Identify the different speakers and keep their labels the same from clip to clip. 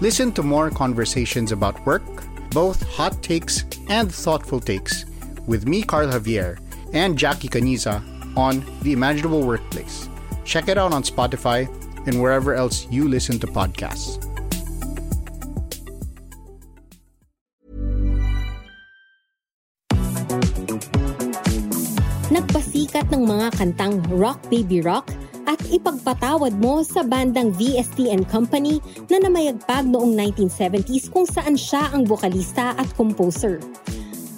Speaker 1: Listen to more conversations about work, both hot takes and thoughtful takes, with me, Carl Javier, and Jackie Caniza on The Imaginable Workplace. Check it out on Spotify and wherever else you listen to podcasts.
Speaker 2: Nagpasikat ng mga kantang Rock Baby Rock at ipagpatawad mo sa bandang VST and Company na namayagpag noong 1970s kung saan siya ang bokalista at composer.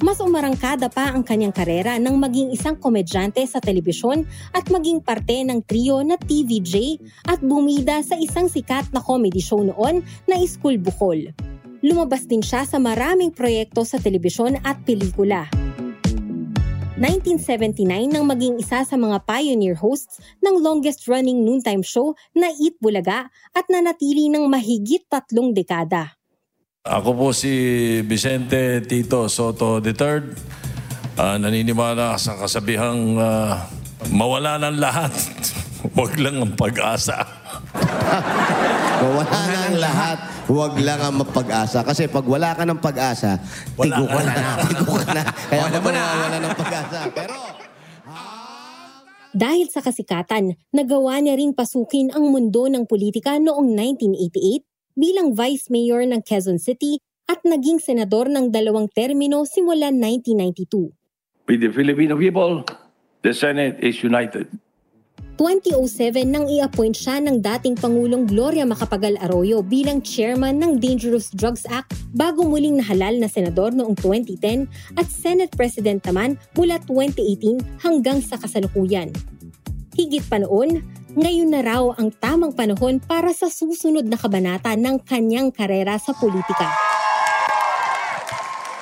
Speaker 2: Mas umarangkada pa ang kanyang karera nang maging isang komedyante sa telebisyon at maging parte ng trio na TVJ at bumida sa isang sikat na comedy show noon na School Bukol. Lumabas din siya sa maraming proyekto sa telebisyon at pelikula. 1979 nang maging isa sa mga pioneer hosts ng longest-running noontime show na Eat Bulaga at nanatili ng mahigit tatlong dekada.
Speaker 3: Ako po si Vicente Tito Soto III. Uh, naniniwala sa kasabihang uh, mawala ng lahat, huwag lang ang pag-asa.
Speaker 4: Mawala na ang lahat, huwag lang ang mapag-asa. Kasi pag wala ka ng pag-asa,
Speaker 3: Wala
Speaker 4: tigo
Speaker 3: ka
Speaker 4: na.
Speaker 3: na.
Speaker 4: tigo ka na. Kaya
Speaker 3: Wala
Speaker 4: wala
Speaker 3: mo na.
Speaker 4: wala ng pag-asa. Pero,
Speaker 2: Dahil sa kasikatan, nagawa niya ring pasukin ang mundo ng politika noong 1988 bilang Vice Mayor ng Quezon City at naging senador ng dalawang termino simula 1992.
Speaker 5: With the Filipino people, the Senate is united.
Speaker 2: 2007 nang i-appoint siya ng dating Pangulong Gloria Macapagal Arroyo bilang chairman ng Dangerous Drugs Act bago muling nahalal na senador noong 2010 at Senate President naman mula 2018 hanggang sa kasalukuyan. Higit pa noon, ngayon na raw ang tamang panahon para sa susunod na kabanata ng kanyang karera sa politika.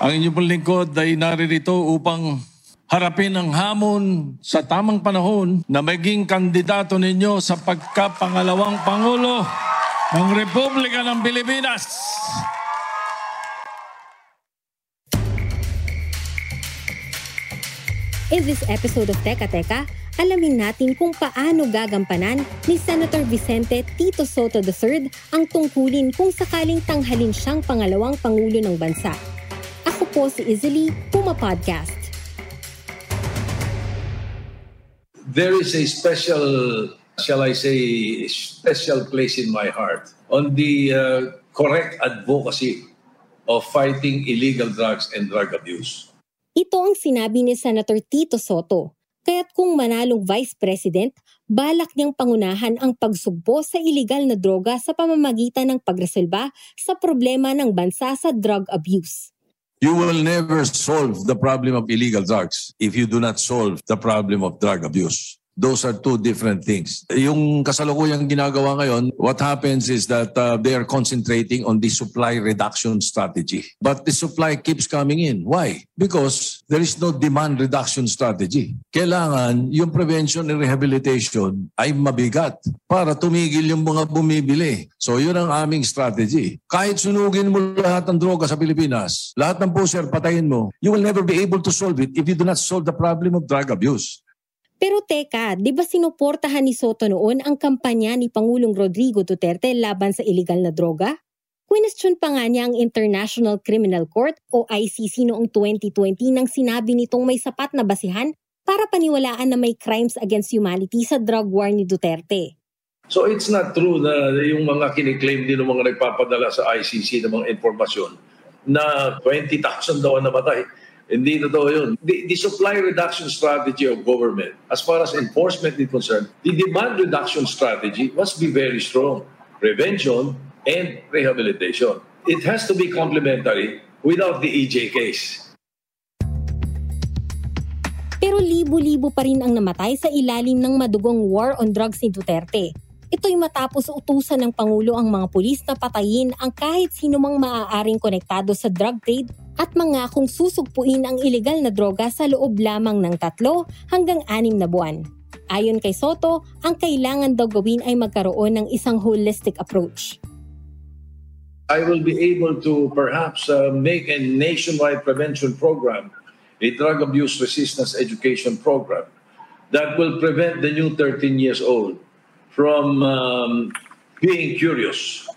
Speaker 3: Ang inyong lingkod ay naririto upang harapin ang hamon sa tamang panahon na maging kandidato ninyo sa pagkapangalawang Pangulo ng Republika ng Pilipinas.
Speaker 2: In this episode of Teka Teka, alamin natin kung paano gagampanan ni Senator Vicente Tito Soto III ang tungkulin kung sakaling tanghalin siyang pangalawang Pangulo ng Bansa. Ako po si Izzy Puma Podcast.
Speaker 6: There is a special, shall I say, special place in my heart on the uh, correct advocacy of fighting illegal drugs and drug abuse.
Speaker 2: Ito ang sinabi ni Senator Tito Soto. Kaya't kung manalong Vice President, balak niyang pangunahan ang pagsugpo sa iligal na droga sa pamamagitan ng pagresolba sa problema ng bansa sa drug abuse.
Speaker 3: You will never solve the problem of illegal drugs if you do not solve the problem of drug abuse. Those are two different things. Yung kasalukuyang ginagawa ngayon, what happens is that uh, they are concentrating on the supply reduction strategy. But the supply keeps coming in. Why? Because there is no demand reduction strategy. Kailangan yung prevention and rehabilitation ay mabigat para tumigil yung mga bumibili. So yun ang aming strategy. Kahit sunugin mo lahat ng droga sa Pilipinas, lahat ng pusher patayin mo, you will never be able to solve it if you do not solve the problem of drug abuse.
Speaker 2: Pero teka, di ba sinuportahan ni Soto noon ang kampanya ni Pangulong Rodrigo Duterte laban sa illegal na droga? Question pa nga niya ang International Criminal Court o ICC noong 2020 nang sinabi nitong may sapat na basihan para paniwalaan na may crimes against humanity sa drug war ni Duterte.
Speaker 6: So it's not true na yung mga kiniklaim din ng mga nagpapadala sa ICC ng mga informasyon na 20,000 daw ang namatay. Hindi totoo yun. The, the supply reduction strategy of government, as far as enforcement is concerned, the demand reduction strategy must be very strong. Prevention and rehabilitation. It has to be complementary without the EJ case.
Speaker 2: Pero libo-libo pa rin ang namatay sa ilalim ng madugong war on drugs ni Duterte. Ito'y matapos utusan ng Pangulo ang mga pulis na patayin ang kahit sino mang maaaring konektado sa drug trade at mangakong susugpuin ang ilegal na droga sa loob lamang ng tatlo hanggang anim na buwan. Ayon kay Soto, ang kailangan daw gawin ay magkaroon ng isang holistic approach.
Speaker 6: I will be able to perhaps uh, make a nationwide prevention program, a drug abuse resistance education program that will prevent the new 13 years old from um, being curious.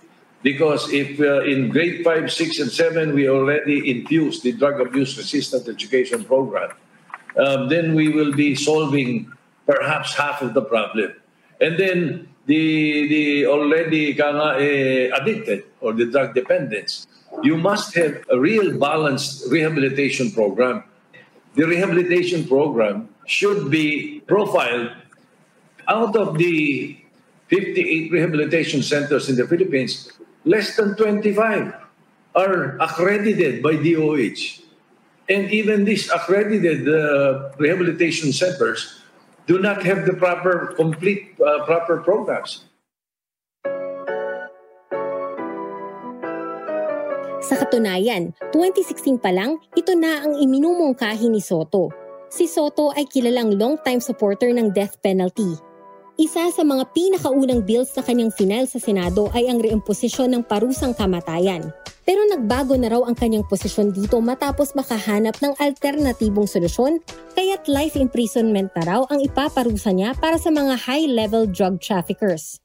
Speaker 6: Because if uh, in grade 5, 6, and 7 we already infused the drug abuse resistance education program, um, then we will be solving perhaps half of the problem. And then the the already eh, addicted or the drug dependents, you must have a real balanced rehabilitation program. The rehabilitation program should be profiled out of the 58 rehabilitation centers in the Philippines, less than 25 are accredited by DOH. And even these accredited uh, rehabilitation centers do not have the proper, complete, uh, proper programs.
Speaker 2: Sa katunayan, 2016 pa lang, ito na ang iminumungkahi ni Soto. Si Soto ay kilalang long-time supporter ng death penalty. Isa sa mga pinakaunang bills na kanyang final sa Senado ay ang reimposisyon ng parusang kamatayan. Pero nagbago na raw ang kanyang posisyon dito matapos makahanap ng alternatibong solusyon, kaya't life imprisonment na raw ang ipaparusa niya para sa mga high-level drug traffickers.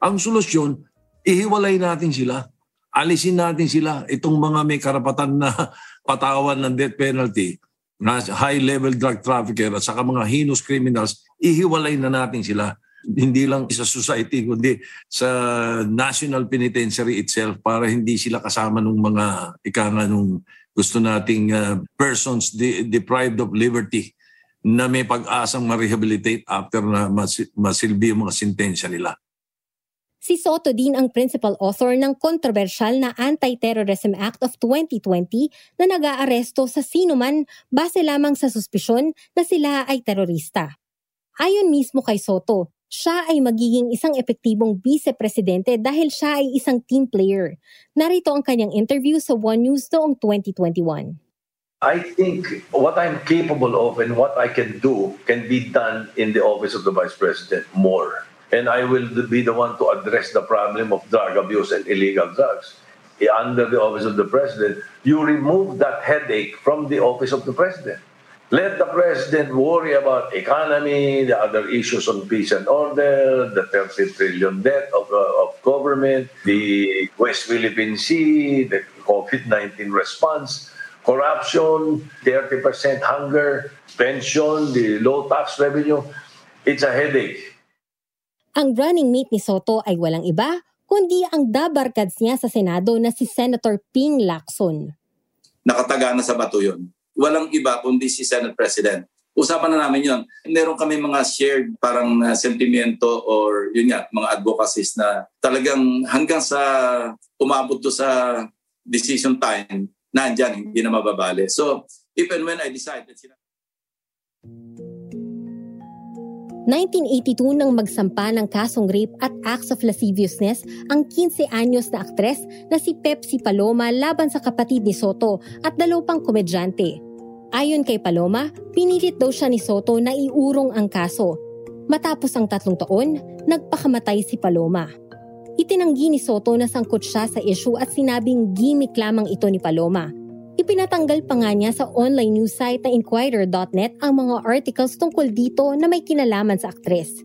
Speaker 3: Ang solusyon, ihiwalay natin sila. Alisin natin sila. Itong mga may karapatan na patawan ng death penalty, na high-level drug trafficker at saka mga heinous criminals, ihiwalay na natin sila hindi lang sa society kundi sa national penitentiary itself para hindi sila kasama ng mga ikanga nung gusto nating uh, persons de- deprived of liberty na may pag-asang ma-rehabilitate after na mas- masilbi yung mga sentensya nila.
Speaker 2: Si Soto din ang principal author ng kontrobersyal na Anti-Terrorism Act of 2020 na nag-aaresto sa sino man base lamang sa suspisyon na sila ay terorista. Ayon mismo kay Soto, siya ay magiging isang epektibong vice-presidente dahil siya ay isang team player. Narito ang kanyang interview sa One News noong 2021.
Speaker 5: I think what I'm capable of and what I can do can be done in the office of the Vice President more. And I will be the one to address the problem of drug abuse and illegal drugs. Under the office of the President, you remove that headache from the office of the President. Let the president worry about economy, the other issues on peace and order, the 30 trillion debt of, uh, of government, the West Philippine Sea, the COVID-19 response, corruption, 30% hunger, pension, the low tax revenue. It's a headache.
Speaker 2: Ang running mate ni Soto ay walang iba, kundi ang dabarkads niya sa Senado na si Senator Ping Lacson.
Speaker 7: Nakataga na sa bato yun walang iba kundi si Senate President. Usapan na namin yon. Meron kami mga shared parang uh, sentimento or yun nga, mga advocacies na talagang hanggang sa umabot to sa decision time, nandyan, hindi na mababali. So, if and when I decide that sila...
Speaker 2: 1982 nang magsampa ng kasong rape at acts of lasciviousness ang 15 anyos na aktres na si Pepsi Paloma laban sa kapatid ni Soto at dalawang komedyante. Ayon kay Paloma, pinilit daw siya ni Soto na iurong ang kaso. Matapos ang tatlong taon, nagpakamatay si Paloma. Itinanggi ni Soto na sangkot siya sa issue at sinabing gimmick lamang ito ni Paloma. Ipinatanggal pa nga niya sa online news site na Inquirer.net ang mga articles tungkol dito na may kinalaman sa aktres.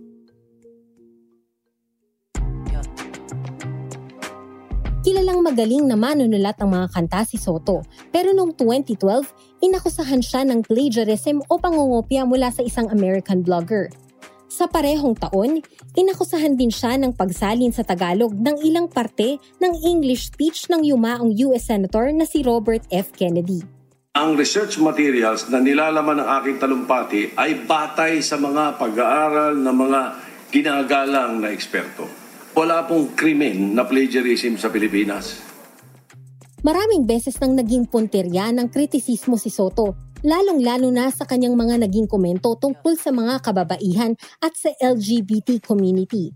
Speaker 2: Kilalang magaling na manunulat ng mga kanta si Soto, pero noong 2012, inakusahan siya ng plagiarism o pangungopia mula sa isang American blogger. Sa parehong taon, inakusahan din siya ng pagsalin sa Tagalog ng ilang parte ng English speech ng yumaong US Senator na si Robert F. Kennedy.
Speaker 6: Ang research materials na nilalaman ng aking talumpati ay batay sa mga pag-aaral ng mga ginagalang na eksperto. Wala pong krimen na plagiarism sa Pilipinas.
Speaker 2: Maraming beses nang naging punterya ng kritisismo si Soto, lalong-lalo na sa kanyang mga naging komento tungkol sa mga kababaihan at sa LGBT community.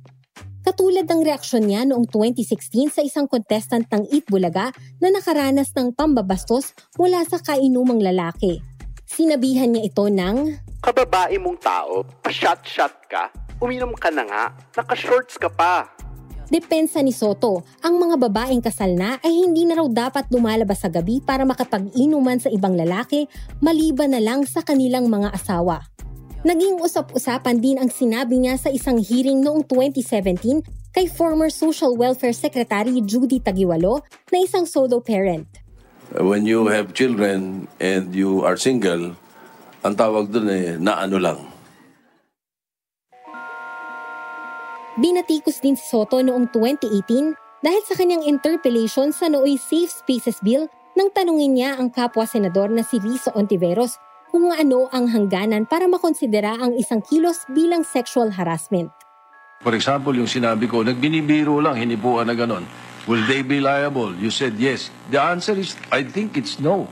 Speaker 2: Katulad ng reaksyon niya noong 2016 sa isang contestant ng Eat Bulaga na nakaranas ng pambabastos mula sa kainumang lalaki. Sinabihan niya ito ng,
Speaker 8: Kababae mong tao, pa-shot-shot ka, uminom ka na nga, naka-shorts ka pa.
Speaker 2: Depensa ni Soto, ang mga babaeng kasal na ay hindi na raw dapat lumalabas sa gabi para makapag-inuman sa ibang lalaki maliban na lang sa kanilang mga asawa. Naging usap-usapan din ang sinabi niya sa isang hearing noong 2017 kay former Social Welfare Secretary Judy Tagiwalo na isang solo parent.
Speaker 6: When you have children and you are single, ang tawag doon eh, na ano lang.
Speaker 2: Binatikos din si Soto noong 2018 dahil sa kanyang interpellation sa nooy Safe Spaces Bill nang tanungin niya ang kapwa senador na si Risa Ontiveros kung ano ang hangganan para makonsidera ang isang kilos bilang sexual harassment.
Speaker 6: For example, yung sinabi ko, nagbinibiro lang, hinipuan na ganon. Will they be liable? You said yes. The answer is, I think it's no.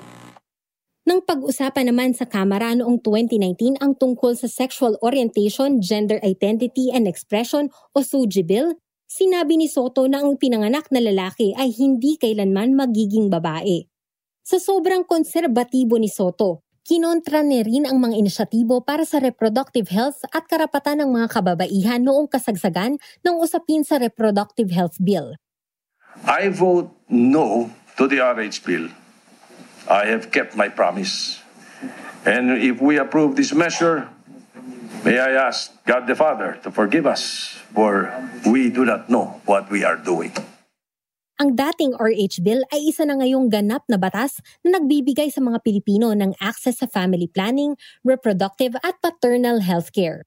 Speaker 2: Nang pag-usapan naman sa Kamara noong 2019 ang tungkol sa Sexual Orientation, Gender Identity and Expression o SUGI Bill, sinabi ni Soto na ang pinanganak na lalaki ay hindi kailanman magiging babae. Sa sobrang konserbatibo ni Soto, Kinontra ni rin ang mga inisyatibo para sa reproductive health at karapatan ng mga kababaihan noong kasagsagan ng usapin sa Reproductive Health Bill.
Speaker 6: I vote no to the RH bill. I have kept my promise. And if we approve this measure, may I ask God the Father to forgive us, for we do not know what we are doing.
Speaker 2: Ang dating RH Bill ay isa na ngayong ganap na batas na nagbibigay sa mga Pilipino ng access sa family planning, reproductive at paternal health care.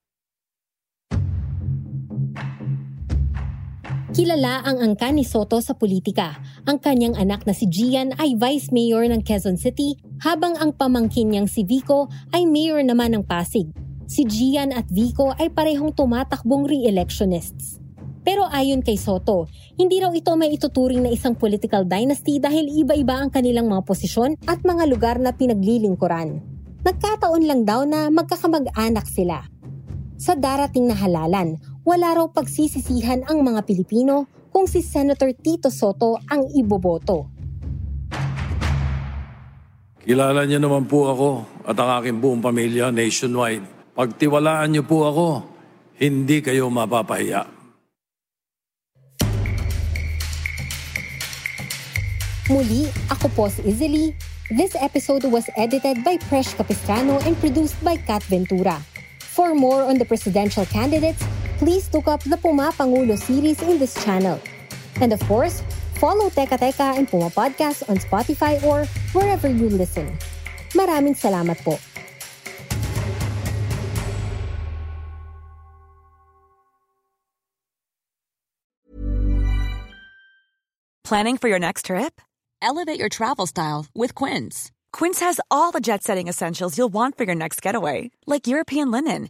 Speaker 2: Kilala ang angkan ni Soto sa politika. Ang kanyang anak na si Gian ay Vice Mayor ng Quezon City, habang ang pamangkin niyang si Vico ay Mayor naman ng Pasig. Si Gian at Vico ay parehong tumatakbong re-electionists. Pero ayon kay Soto, hindi raw ito may ituturing na isang political dynasty dahil iba-iba ang kanilang mga posisyon at mga lugar na pinaglilingkuran. Nagkataon lang daw na magkakamag-anak sila. Sa darating na halalan, wala raw pagsisisihan ang mga Pilipino kung si Senator Tito Soto ang iboboto.
Speaker 6: Kilala niyo naman po ako at ang aking buong pamilya nationwide. Pagtiwalaan niyo po ako, hindi kayo mapapahiya.
Speaker 2: Muli, ako po si Izzy This episode was edited by Presh Capistrano and produced by Kat Ventura. For more on the presidential candidates, please look up the Puma Pangulo series in this channel. And of course, follow Teka Teka and Puma Podcast on Spotify or wherever you listen. Maraming salamat po.
Speaker 9: Planning for your next trip? Elevate your travel style with Quince. Quince has all the jet setting essentials you'll want for your next getaway, like European linen,